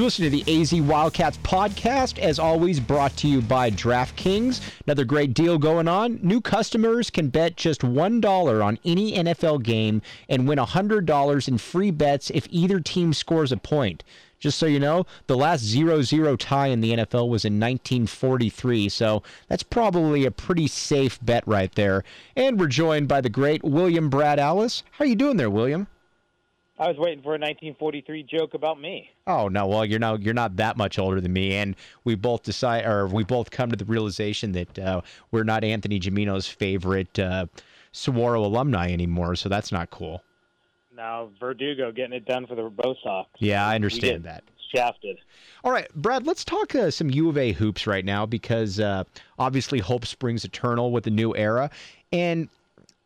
You listen to the AZ Wildcats podcast, as always, brought to you by DraftKings. Another great deal going on. New customers can bet just $1 on any NFL game and win $100 in free bets if either team scores a point. Just so you know, the last 0 0 tie in the NFL was in 1943, so that's probably a pretty safe bet right there. And we're joined by the great William Brad Allis. How are you doing there, William? I was waiting for a 1943 joke about me. Oh no, well you're not you're not that much older than me, and we both decide or we both come to the realization that uh, we're not Anthony Gimino's favorite uh, Saguaro alumni anymore, so that's not cool. Now Verdugo getting it done for the Bo Sox. Yeah, I understand that. Shafted. All right, Brad, let's talk uh, some U of A hoops right now because uh, obviously hope springs eternal with the new era, and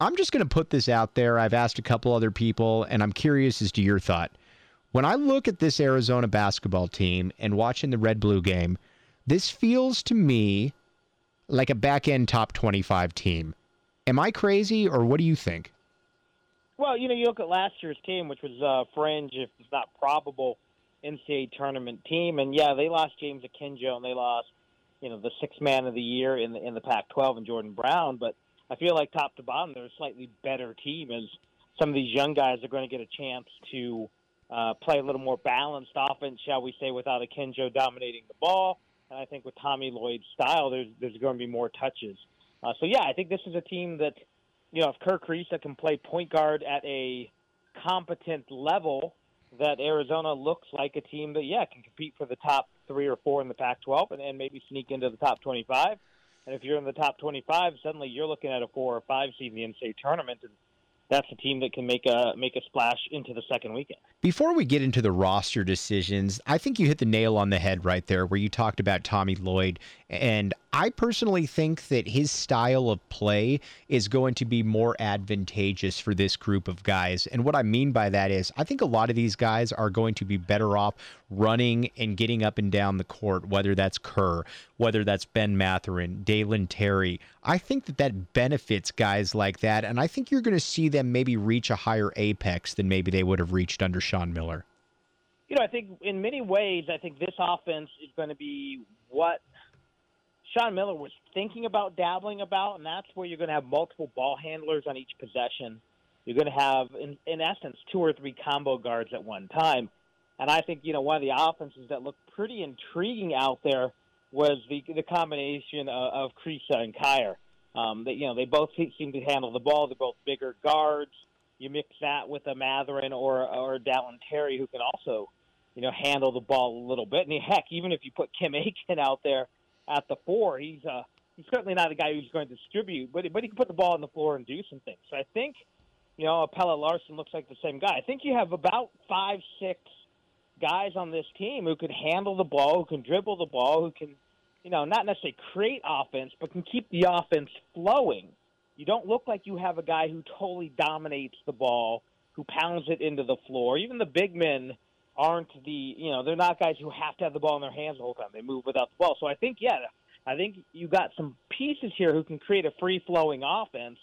I'm just going to put this out there. I've asked a couple other people, and I'm curious as to your thought. When I look at this Arizona basketball team and watching the red blue game, this feels to me like a back end top 25 team. Am I crazy, or what do you think? Well, you know, you look at last year's team, which was uh, fringe, if not probable, NCAA tournament team, and yeah, they lost James Akinjo and they lost, you know, the sixth man of the year in the in the Pac-12 and Jordan Brown, but I feel like top to bottom, they're a slightly better team as some of these young guys are going to get a chance to uh, play a little more balanced offense, shall we say, without Akinjo dominating the ball. And I think with Tommy Lloyd's style, there's there's going to be more touches. Uh, so yeah, I think this is a team that, you know, if Kerr Kriisa can play point guard at a competent level, that Arizona looks like a team that yeah can compete for the top three or four in the Pac-12 and, and maybe sneak into the top 25. And if you're in the top 25, suddenly you're looking at a four or five seed in the NCAA tournament, and that's a team that can make a make a splash into the second weekend. Before we get into the roster decisions, I think you hit the nail on the head right there, where you talked about Tommy Lloyd, and I personally think that his style of play is going to be more advantageous for this group of guys. And what I mean by that is, I think a lot of these guys are going to be better off running and getting up and down the court, whether that's Kerr, whether that's Ben Mathurin, Dalen Terry. I think that that benefits guys like that. And I think you're going to see them maybe reach a higher apex than maybe they would have reached under Sean Miller. You know, I think in many ways, I think this offense is going to be what Sean Miller was thinking about dabbling about, and that's where you're going to have multiple ball handlers on each possession. You're going to have, in, in essence, two or three combo guards at one time. And I think, you know, one of the offenses that looked pretty intriguing out there was the the combination of, of Kriisa and Kier. Um, they, you know, they both seem to handle the ball. They're both bigger guards. You mix that with a Mathurin or or Dalen Terry, who can also, you know, handle the ball a little bit. And heck, even if you put Kim Aiken out there at the four. He's uh, he's certainly not a guy who's going to distribute, but but he can put the ball on the floor and do some things. So I think, you know, Pelle Larsson looks like the same guy. I think you have about five, six guys on this team who can handle the ball, who can dribble the ball, who can, you know, not necessarily create offense, but can keep the offense flowing. You don't look like you have a guy who totally dominates the ball, who pounds it into the floor. Even the big men aren't the you know they're not guys who have to have the ball in their hands the whole time. They move without the ball. So I think yeah, I think you got some pieces here who can create a free flowing offense.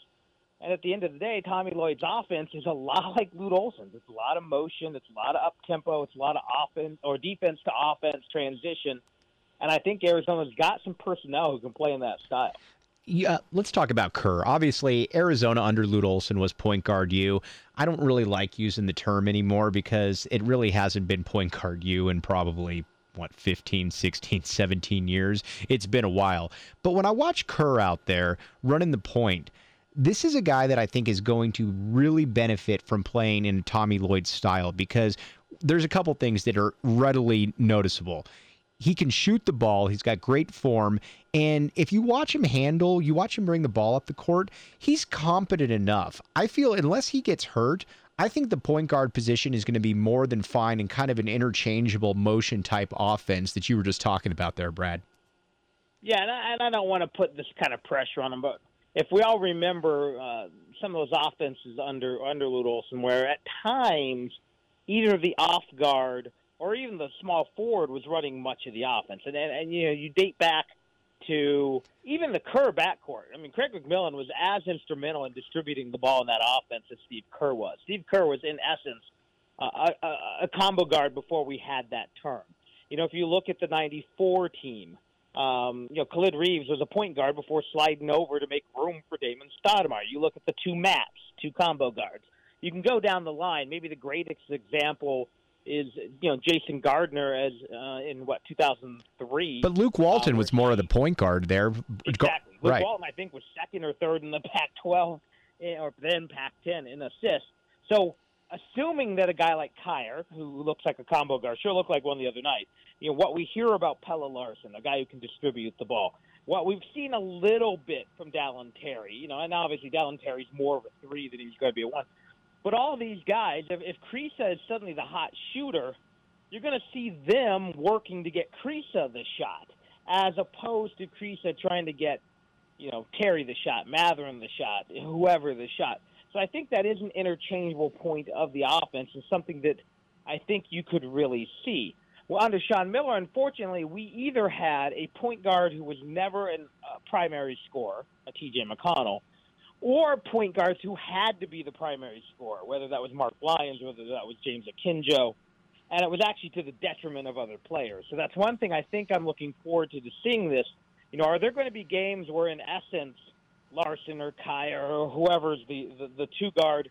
And at the end of the day, Tommy Lloyd's offense is a lot like Lute Olson's. It's a lot of motion. It's a lot of up tempo. It's a lot of offense or defense to offense transition. And I think Arizona's got some personnel who can play in that style. Yeah, let's talk about Kerr. Obviously, Arizona under Lute Olson was point guard U. I don't really like using the term anymore because it really hasn't been point guard U in probably what 15 16 17 years it's been a while but when i watch kerr out there running the point this is a guy that i think is going to really benefit from playing in tommy lloyd style because there's a couple things that are readily noticeable he can shoot the ball. He's got great form. And if you watch him handle, you watch him bring the ball up the court, he's competent enough. I feel unless he gets hurt, I think the point guard position is going to be more than fine in kind of an interchangeable motion type offense that you were just talking about there, Brad. Yeah, and I, and I don't want to put this kind of pressure on him, but if we all remember uh, some of those offenses under under Lute Olson, where at times either the off guard or even the small forward was running much of the offense. And, and, and you know, you date back to even the Kerr backcourt. I mean, Craig McMillan was as instrumental in distributing the ball in that offense as Steve Kerr was. Steve Kerr was, in essence, uh, a, a, a combo guard before we had that term. You know, if you look at the 94 team, um, you know, Khalid Reeves was a point guard before sliding over to make room for Damon Stoudemire. You look at the two maps, two combo guards. You can go down the line. Maybe the greatest example – is you know Jason Gardner as uh, in what 2003. But Luke Walton uh, was more of the point guard there. Exactly. Luke right. Walton, I think, was second or third in the Pac-12 eh, or then Pac-10 in assists. So, assuming that a guy like Kier, who looks like a combo guard, sure looked like one the other night. You know what we hear about Pelle Larsson, a guy who can distribute the ball. What we've seen a little bit from Dalen Terry, you know, and obviously Dalen Terry's more of a three than he's going to be a one. But all these guys, if, if Kriisa is suddenly the hot shooter, you're going to see them working to get Kriisa the shot, as opposed to Kriisa trying to get, you know, Terry the shot, Mathurin the shot, whoever the shot. So I think that is an interchangeable point of the offense and something that I think you could really see. Well, under Sean Miller, unfortunately, we either had a point guard who was never a primary scorer, a TJ McConnell, or point guards who had to be the primary scorer, whether that was Mark Lyons, whether that was James Akinjo, and it was actually to the detriment of other players. So that's one thing I think I'm looking forward to, to seeing this. You know, are there going to be games where, in essence, Larsson or Kier or whoever's the, the, the two guard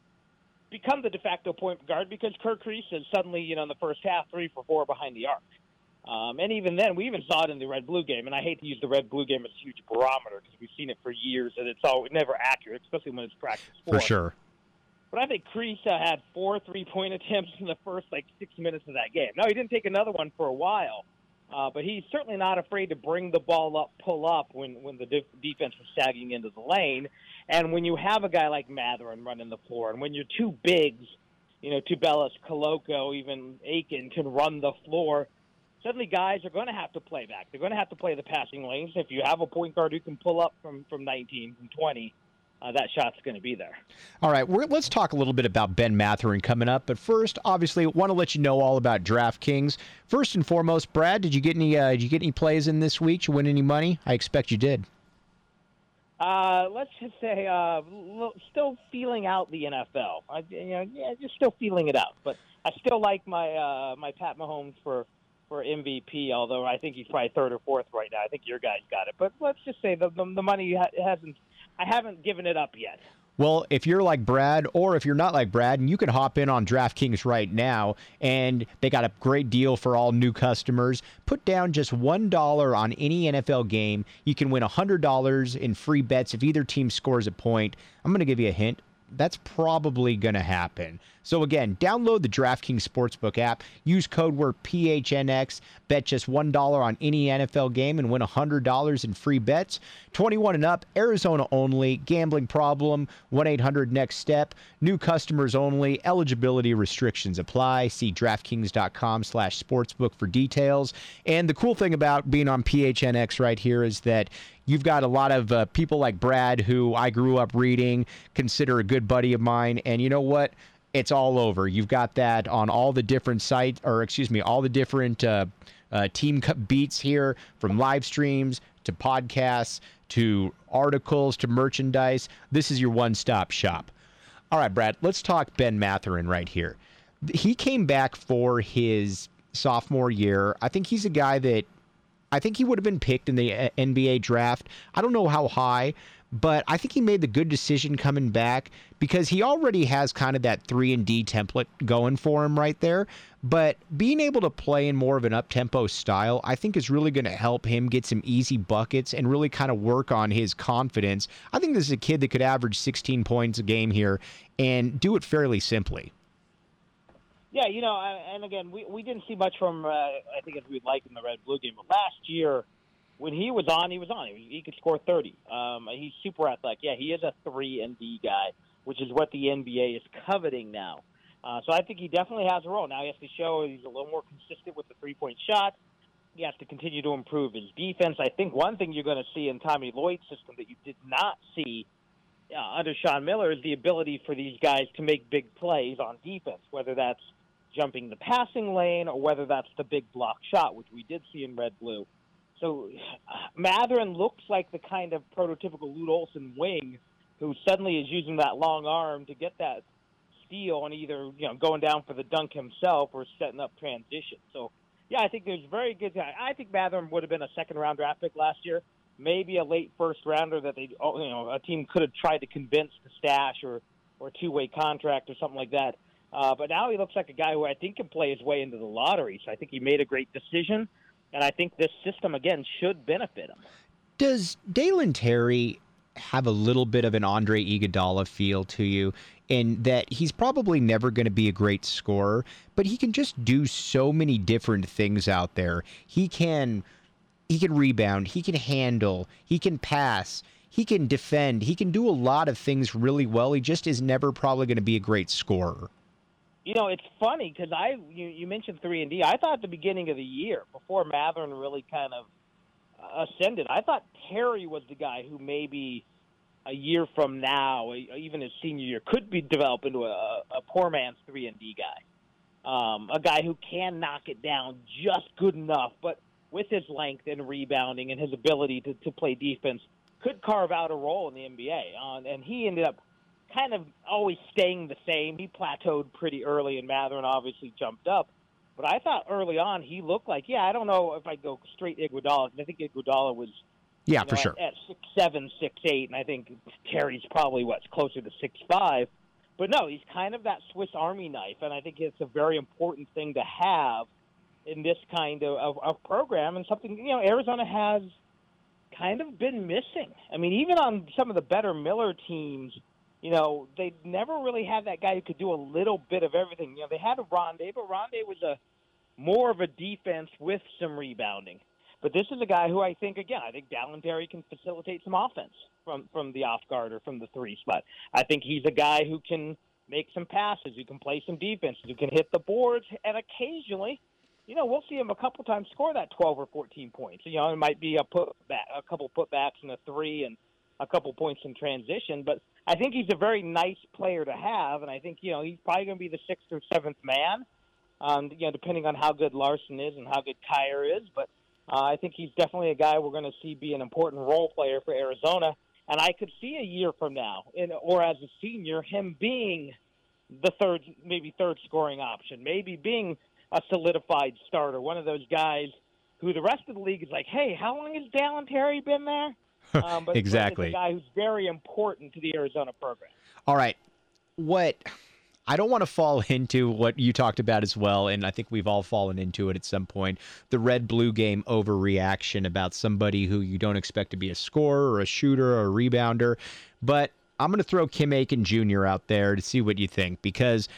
become the de facto point guard because Kerr Kriisa is suddenly, you know, in the first half, three for four behind the arc. Um, and even then, we even saw it in the red blue game. And I hate to use the red blue game as a huge barometer because we've seen it for years and it's all never accurate, especially when it's practice For sure. But I think Kriisa had four three point attempts in the first like six minutes of that game. No, he didn't take another one for a while, uh, but he's certainly not afraid to bring the ball up, pull up when when the de- defense was sagging into the lane. And when you have a guy like Mathurin running the floor, and when your two bigs, you know, Tubelis, Koloko, even Aiken can run the floor suddenly guys are going to have to play back. They're going to have to play the passing lanes. If you have a point guard who can pull up from, from 19, from 20, uh, that shot's going to be there. All right, let's talk a little bit about Ben Mathurin coming up. But first, obviously, want to let you know all about DraftKings. First and foremost, Brad, did you get any? Uh, did you get any plays in this week? Did you win any money? I expect you did. Uh, let's just say, uh, still feeling out the NFL. I, you know, yeah, just still feeling it out. But I still like my uh, my Pat Mahomes for for MVP, although I think he's probably third or fourth right now. I think your guys got it, but let's just say the the, the money hasn't. I haven't given it up yet. Well, if you're like Brad, or if you're not like Brad, and you can hop in on DraftKings right now, and they got a great deal for all new customers. Put down just $1 on any NFL game. You can win $100 in free bets if either team scores a point. I'm going to give you a hint that's probably going to happen. So again, download the DraftKings Sportsbook app, use code word PHNX, bet just $1 on any NFL game and win $100 in free bets. 21 and up, Arizona only, gambling problem, 1-800-NEXT STEP, new customers only, eligibility restrictions apply. See DraftKings.com slash sportsbook for details. And the cool thing about being on PHNX right here is that You've got a lot of uh, people like Brad, who I grew up reading, consider a good buddy of mine. And you know what? It's all over. You've got that on all the different sites, or excuse me, all the different uh, uh, team beats here from live streams to podcasts to articles to merchandise. This is your one stop shop. All right, Brad, let's talk Ben Mathurin right here. He came back for his sophomore year. I think he's a guy that I think he would have been picked in the uh, NBA draft. I don't know how high, but I think he made the good decision coming back because he already has kind of that 3 and D template going for him right there. But being able to play in more of an up-tempo style, I think is really going to help him get some easy buckets and really kind of work on his confidence. I think this is a kid that could average 16 points a game here and do it fairly simply. Yeah, you know, and again, we we didn't see much from uh, I think as we'd like in the red blue game, but last year when he was on, he was on. He, he could score 30. Um, he's super athletic. Yeah, he is a three and D guy, which is what the NBA is coveting now. Uh, so I think he definitely has a role. Now he has to show he's a little more consistent with the three point shot. He has to continue to improve his defense. I think one thing you're going to see in Tommy Lloyd's system that you did not see uh, under Sean Miller is the ability for these guys to make big plays on defense, whether that's jumping the passing lane or whether that's the big block shot, which we did see in red blue. So Mathurin looks like the kind of prototypical Lute Olson wing who suddenly is using that long arm to get that steal and either you know going down for the dunk himself or setting up transition. So yeah, I think there's very good. I think Mathurin would have been a second round draft pick last year, maybe a late first rounder that they oh, you know a team could have tried to convince to stash or or two way contract or something like that. Uh, but now he looks like a guy who I think can play his way into the lottery. So I think he made a great decision. And I think this system, again, should benefit him. Does Dalen Terry have a little bit of an Andre Iguodala feel to you in that he's probably never going to be a great scorer, but he can just do so many different things out there. He can he can rebound, he can handle, he can pass, he can defend, he can do a lot of things really well. He just is never probably going to be a great scorer. You know, it's funny because I you, you mentioned three and D. I thought at the beginning of the year, before Mathurin really kind of ascended, I thought Terry was the guy who maybe a year from now, even his senior year, could be developed into a, a poor man's three and D guy. Um, a guy who can knock it down just good enough, but with his length and rebounding and his ability to, to play defense, could carve out a role in the NBA. Uh, and he ended up kind of always staying the same. He plateaued pretty early, and Mathurin obviously jumped up. But I thought early on he looked like, yeah, I don't know if I go straight Iguodala. I think Iguodala was, yeah, you know, for sure, at, at six seven, six eight, and I think Terry's probably what's closer to six five. But no, he's kind of that Swiss Army knife, and I think it's a very important thing to have in this kind of, of, of program, and something you know Arizona has kind of been missing. I mean, even on some of the better Miller teams you know, they never really had that guy who could do a little bit of everything. You know, they had a Rondae, but Rondae was a more of a defense with some rebounding. But this is a guy who I think, again, I think Terry can facilitate some offense from from the off guard or from the three spot. I think he's a guy who can make some passes, who can play some defense, who can hit the boards, and occasionally, you know, we'll see him a couple times score that 12 or 14 points. You know, it might be a put back, a couple putbacks and a three, and a couple points in transition. But I think he's a very nice player to have, and I think you know he's probably going to be the sixth or seventh man, um, you know, depending on how good Larsson is and how good Kier is. But uh, I think he's definitely a guy we're going to see be an important role player for Arizona. And I could see a year from now, in, or as a senior, him being the third, maybe third scoring option, maybe being a solidified starter, one of those guys who the rest of the league is like, hey, how long has Dalen Terry been there? Um, but exactly. a guy who's very important to the Arizona program. All right. What I don't want to fall into what you talked about as well, and I think we've all fallen into it at some point. The red blue game overreaction about somebody who you don't expect to be a scorer or a shooter or a rebounder. But I'm going to throw Kim Aiken Jr. out there to see what you think because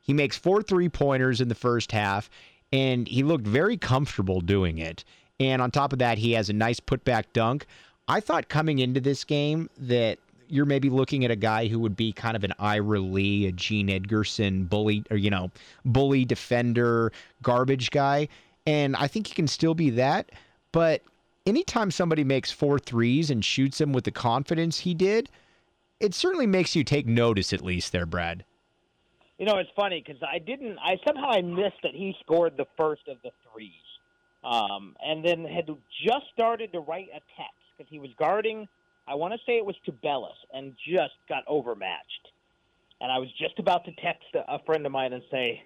he makes four three pointers in the first half, and he looked very comfortable doing it. And on top of that, he has a nice putback dunk. I thought coming into this game that you're maybe looking at a guy who would be kind of an Ira Lee, a Gene Edgerson bully, or you know, bully defender, garbage guy, and I think he can still be that. But anytime somebody makes four threes and shoots them with the confidence he did, it certainly makes you take notice. At least there, Brad. You know, it's funny because I didn't. I somehow I missed that he scored the first of the threes, um, and then had just started to write a text because he was guarding, I want to say it was Tubelis, and just got overmatched. And I was just about to text a, a friend of mine and say,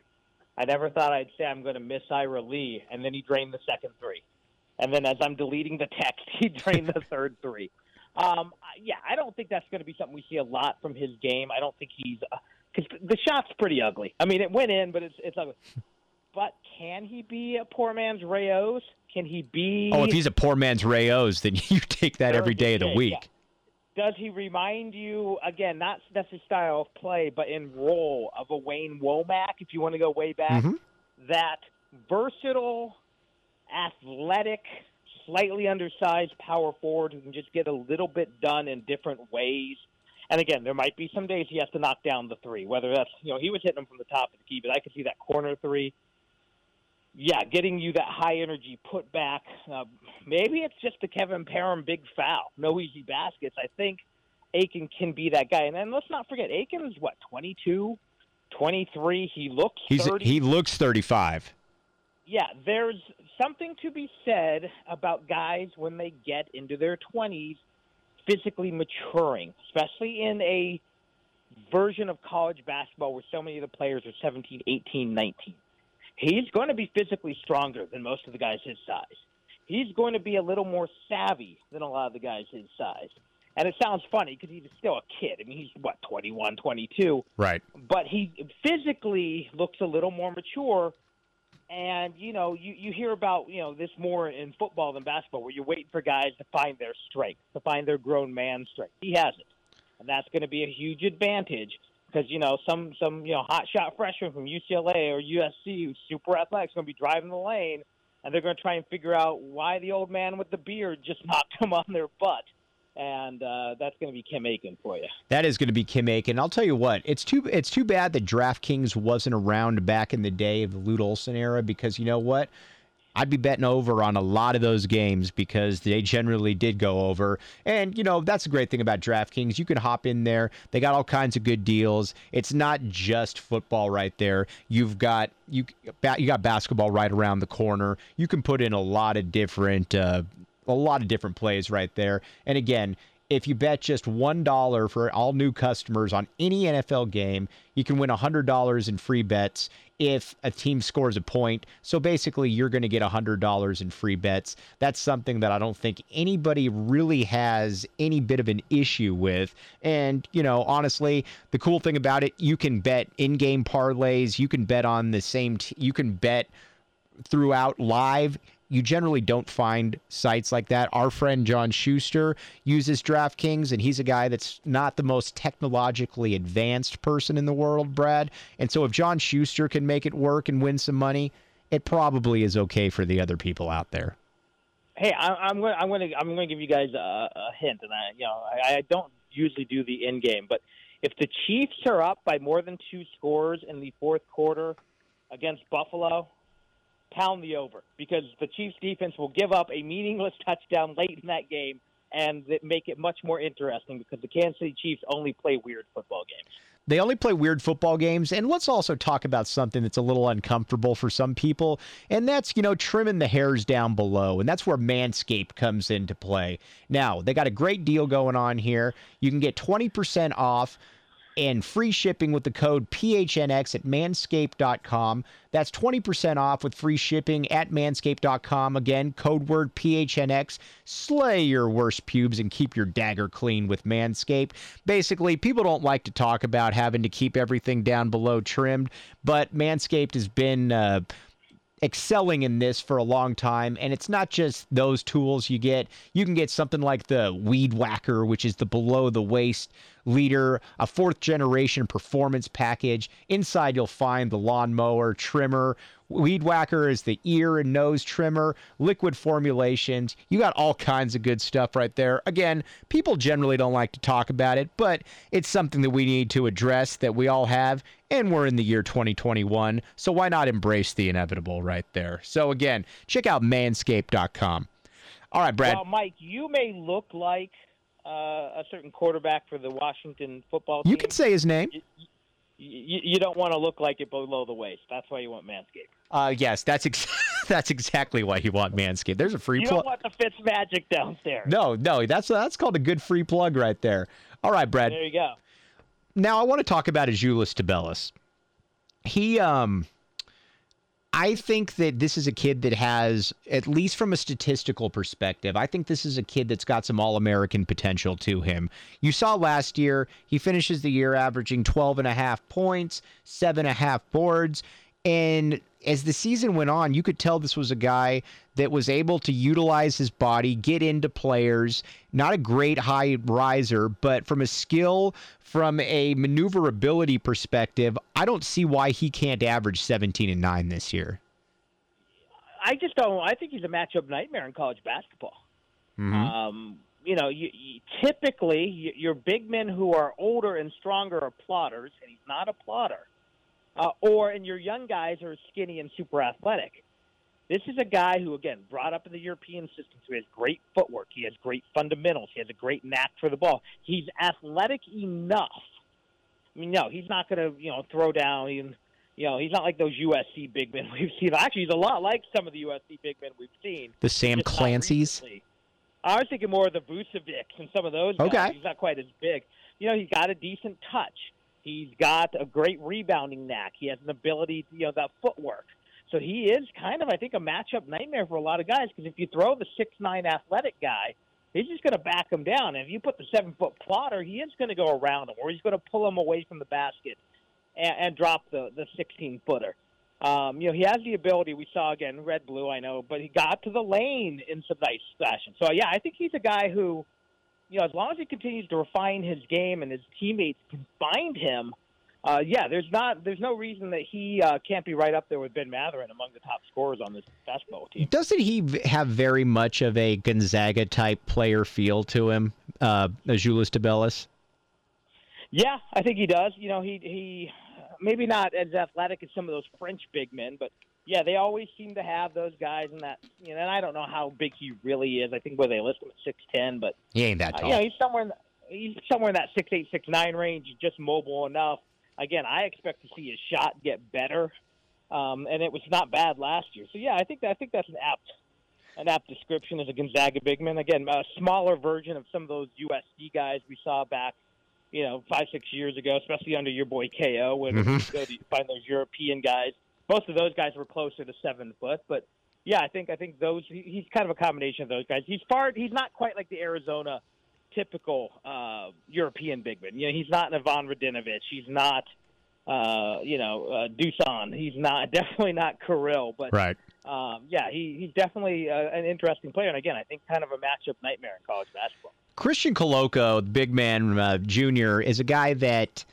I never thought I'd say I'm going to miss Ira Lee, and then he drained the second three. And then as I'm deleting the text, he drained the third three. Um, yeah, I don't think that's going to be something we see a lot from his game. I don't think he's because uh, the shot's pretty ugly. I mean, it went in, but it's it's ugly. But can he be a poor man's Rayos? Can he be? Oh, if he's a poor man's Rayos, then you take that every day of the week. Yeah. Does he remind you again? Not that's his style of play, but in role of a Wayne Womack, if you want to go way back. Mm-hmm. That versatile, athletic, slightly undersized power forward who can just get a little bit done in different ways. And again, there might be some days he has to knock down the three. Whether that's you know he was hitting them from the top of the key, but I could see that corner three. Yeah, getting you that high energy put back. Uh, maybe it's just the Kevin Parham big foul, no easy baskets. I think Aiken can be that guy. And then let's not forget, Aiken is what 22, 23. He looks He's 30. he looks 35. Yeah, there's something to be said about guys when they get into their 20s physically maturing, especially in a version of college basketball where so many of the players are 17, 18, 19. He's going to be physically stronger than most of the guys his size. He's going to be a little more savvy than a lot of the guys his size. And it sounds funny because he's still a kid. I mean, he's what, 21, 22. Right. But he physically looks a little more mature and you know, you you hear about you know this more in football than basketball, where you're waiting for guys to find their strength, to find their grown man strength. He has it, and that's going to be a huge advantage because you know some some you know hot shot freshman from UCLA or USC who's super athletic is going to be driving the lane, and they're going to try and figure out why the old man with the beard just knocked him on their butt and uh, that's going to be Kim Aiken for you. That is going to be Kim Aiken. I'll tell you what, it's too it's too bad that DraftKings wasn't around back in the day of the Lute Olson era because you know what. I'd be betting over on a lot of those games because they generally did go over. And, you know, that's a great thing about DraftKings. You can hop in there. They got all kinds of good deals. It's not just football right there. You've got you you got basketball right around the corner. You can put in a lot of different uh, a lot of different plays right there. And again, if you bet just $1 for all new customers on any NFL game, you can win $100 in free bets if a team scores a point. So basically, you're going to get $100 in free bets. That's something that I don't think anybody really has any bit of an issue with. And, you know, honestly, the cool thing about it, you can bet in game parlays, you can bet on the same, t- you can bet throughout live you generally don't find sites like that. Our friend John Schuster uses DraftKings, and he's a guy that's not the most technologically advanced person in the world, Brad. And so if John Schuster can make it work and win some money, it probably is okay for the other people out there. Hey, I, am going. I'm going to. I'm going to give you guys a, a hint, and I, you know, I, I don't usually do the in game, but if the Chiefs are up by more than two scores in the fourth quarter against Buffalo, pound the over because the Chiefs defense will give up a meaningless touchdown late in that game and make it much more interesting because the Kansas City Chiefs only play weird football games. They only play weird football games. And let's also talk about something that's a little uncomfortable for some people. And that's, you know, trimming the hairs down below. And that's where Manscaped comes into play. Now, they got a great deal going on here. You can get 20% off and free shipping with the code PHNX at manscaped.com. That's 20% off with free shipping at manscaped.com. Again, code word PHNX. Slay your worst pubes and keep your dagger clean with Manscaped. Basically, people don't like to talk about having to keep everything down below trimmed, but Manscaped has been. Uh, excelling in this for a long time. And it's not just those tools you get. You can get something like the Weed Whacker, which is the below the waist leader, a fourth generation performance package. Inside, you'll find the lawnmower, trimmer, Weed Whacker is the ear and nose trimmer, liquid formulations. You got all kinds of good stuff right there. Again, people generally don't like to talk about it, but it's something that we need to address that we all have. And we're in the year 2021, so why not embrace the inevitable right there? So, again, check out manscaped.com. All right, Brad. Well, Mike, you may look like uh, a certain quarterback for the Washington football team. You can say his name. You, you, don't want to look like it below the waist. That's why you want Manscaped. Uh, yes, that's ex- that's exactly why you want Manscaped. There's a free plug. You don't want the Fitz magic downstairs. No, no, that's that's called a good free plug right there. All right, Brad. There you go. Now I want to talk about Azuolas Tubelis. He um I think that this is a kid that has, at least from a statistical perspective, I think this is a kid that's got some All American potential to him. You saw last year, he finishes the year averaging 12 and a half points, seven and a half boards. And as the season went on, you could tell this was a guy that was able to utilize his body, get into players, not a great high riser, but from a skill, from a maneuverability perspective, I don't see why he can't average 17 and 9 this year. I just don't. I think he's a matchup nightmare in college basketball. Mm-hmm. Um, you know, you, you, typically your big men who are older and stronger are plotters, and he's not a plotter uh, or and your young guys are skinny and super athletic. This is a guy who, again, brought up in the European system, so he has great footwork. He has great fundamentals. He has a great knack for the ball. He's athletic enough. I mean, no, he's not going to, you know, throw down. And, you know, he's not like those USC big men we've seen. Actually, he's a lot like some of the USC big men we've seen. The Sam Clancy's. I was thinking more of the Vucevics and some of those guys. Okay. He's not quite as big. You know, he's got a decent touch. He's got a great rebounding knack. He has an ability, you know, that footwork. So he is kind of, I think, a matchup nightmare for a lot of guys because if you throw the six nine athletic guy, he's just going to back him down. And if you put the seven foot plotter, he is going to go around him, or he's going to pull him away from the basket and, and drop the the sixteen footer. Um, you know, he has the ability. We saw again, red blue, I know, but he got to the lane in some nice fashion. So yeah, I think he's a guy who you know, as long as he continues to refine his game and his teammates can find him, uh, yeah, there's not there's no reason that he uh, can't be right up there with Ben Mathurin among the top scorers on this basketball team. Doesn't he have very much of a Gonzaga type player feel to him, uh, Azuolas Tubelis? Yeah, I think he does. You know, he he maybe not as athletic as some of those French big men, but yeah, they always seem to have those guys in that. You know, and I don't know how big he really is. I think where they list him at six ten, but he ain't that tall. Uh, yeah, he's somewhere in the, he's somewhere in that six eight six nine range. Just mobile enough. Again, I expect to see his shot get better, um, and it was not bad last year. So yeah, I think that, I think that's an apt an apt description as a Gonzaga big man. Again, a smaller version of some of those USC guys we saw back you know, five, six years ago, especially under your boy KO, when mm-hmm. you go to find those European guys most of those guys were closer to seven foot, but yeah, I think I think those he's kind of a combination of those guys. He's far he's not quite like the Arizona typical uh, European big man. You know, he's not Ivan Radenovic. He's not uh, you know uh, Dusan. He's not definitely not Kirill, but right. Um, yeah, he, he's definitely uh, an interesting player, and again, I think kind of a matchup nightmare in college basketball. Christian Koloko, the big man uh, junior, is a guy that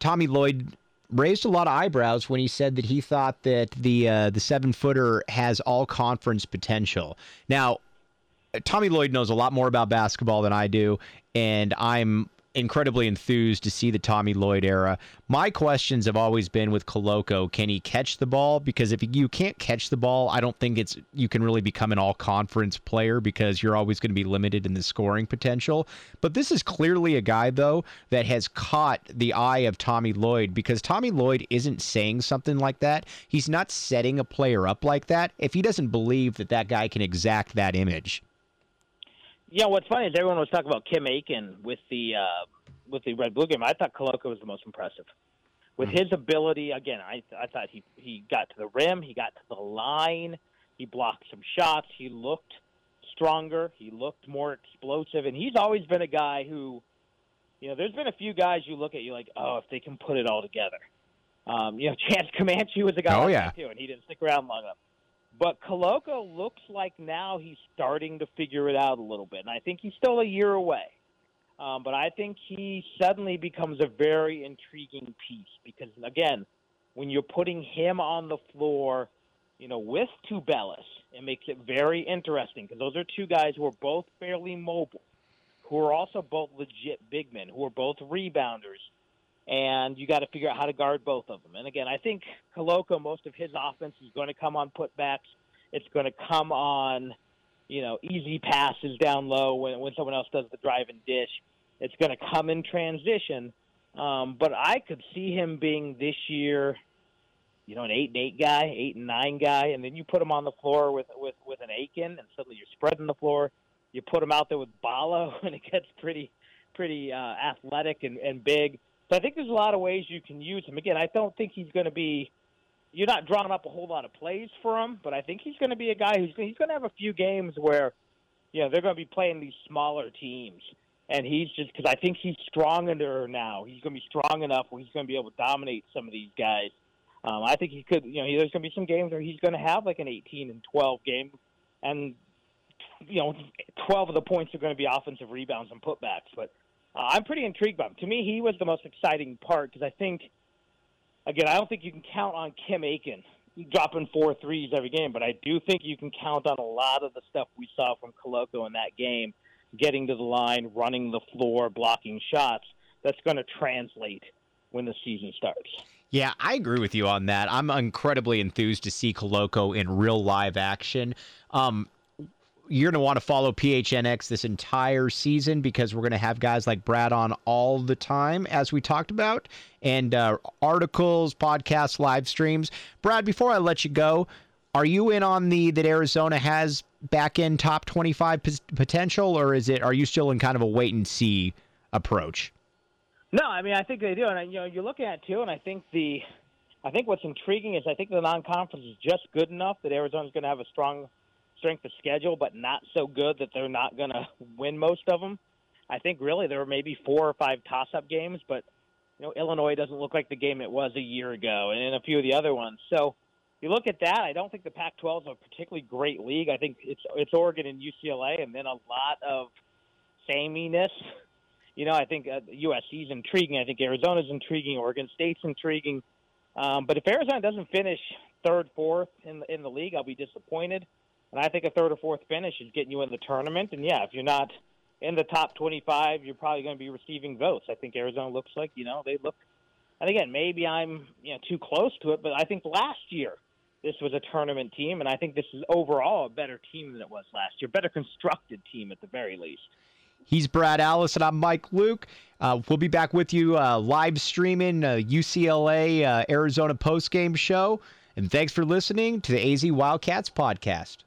Tommy Lloyd raised a lot of eyebrows when he said that he thought that the uh, the seven footer has all conference potential. Now, Tommy Lloyd knows a lot more about basketball than I do, and I'm incredibly enthused to see the Tommy Lloyd era. My questions have always been with Koloko, can he catch the ball? Because if you can't catch the ball, I don't think it's you can really become an all-conference player because you're always going to be limited in the scoring potential. But this is clearly a guy though that has caught the eye of Tommy Lloyd because Tommy Lloyd isn't saying something like that. He's not setting a player up like that if he doesn't believe that that guy can exact that image. Yeah, what's funny is everyone was talking about Kim Aiken with the uh, with the Red Blue game. I thought Koloko was the most impressive with mm-hmm. his ability. Again, I I thought he he got to the rim, he got to the line, he blocked some shots, he looked stronger, he looked more explosive, and he's always been a guy who, you know, there's been a few guys you look at you like, oh, if they can put it all together. Um, you know, Chance Comanche was a guy oh, yeah. too, and he didn't stick around long enough. But Koloko looks like now he's starting to figure it out a little bit, and I think he's still a year away. Um, but I think he suddenly becomes a very intriguing piece because, again, when you're putting him on the floor, you know, with Tubelis, it makes it very interesting because those are two guys who are both fairly mobile, who are also both legit big men, who are both rebounders, and you got to figure out how to guard both of them. And again, I think Koloko, most of his offense is going to come on putbacks. It's going to come on, you know, easy passes down low when when someone else does the drive and dish. It's going to come in transition. Um, but I could see him being this year, you know, an eight and eight guy, eight and nine guy, and then you put him on the floor with with with an Aiken, and suddenly you're spreading the floor. You put him out there with Ballo, and it gets pretty pretty uh, athletic and, and big. So I think there's a lot of ways you can use him. Again, I don't think he's going to be, you're not drawing up a whole lot of plays for him, but I think he's going to be a guy who's he's going to have a few games where, you know, they're going to be playing these smaller teams, and he's just because I think he's strong enough now. He's going to be strong enough where he's going to be able to dominate some of these guys. Um, I think he could, you know, there's going to be some games where he's going to have like an 18 and 12 game, and you know, 12 of the points are going to be offensive rebounds and putbacks. But uh, I'm pretty intrigued by him. To me, he was the most exciting part because I think, again, I don't think you can count on Kim Aiken dropping four threes every game, but I do think you can count on a lot of the stuff we saw from Koloko in that game, getting to the line, running the floor, blocking shots. That's going to translate when the season starts. Yeah, I agree with you on that. I'm incredibly enthused to see Koloko in real live action. Um, you're going to want to follow PHNX this entire season because we're going to have guys like Brad on all the time, as we talked about, and uh, articles, podcasts, live streams. Brad, before I let you go, are you in on the that Arizona has back end top 25 p- potential, or is it? Are you still in kind of a wait and see approach? No, I mean I think they do, and you know you're looking at it too, and I think the, I think what's intriguing is I think the non-conference is just good enough that Arizona's going to have a strong strength of schedule, but not so good that they're not going to win most of them. I think really there were maybe four or five toss-up games, but you know Illinois doesn't look like the game it was a year ago, and in a few of the other ones. So you look at that. I don't think the Pac-12 is a particularly great league. I think it's it's Oregon and UCLA, and then a lot of sameness. You know, I think uh, is intriguing. I think Arizona's intriguing. Oregon State's intriguing. Um, but if Arizona doesn't finish third, fourth in the, in the league, I'll be disappointed. And I think a third or fourth finish is getting you in the tournament. And yeah, if you're not in the top 25, you're probably going to be receiving votes. I think Arizona looks like, you know, they look. And again, maybe I'm you know too close to it, but I think last year this was a tournament team, and I think this is overall a better team than it was last year, better constructed team at the very least. He's Brad Allison. I'm Mike Luke. Uh, we'll be back with you uh, live streaming uh, UCLA uh, Arizona postgame show. And thanks for listening to the AZ Wildcats podcast.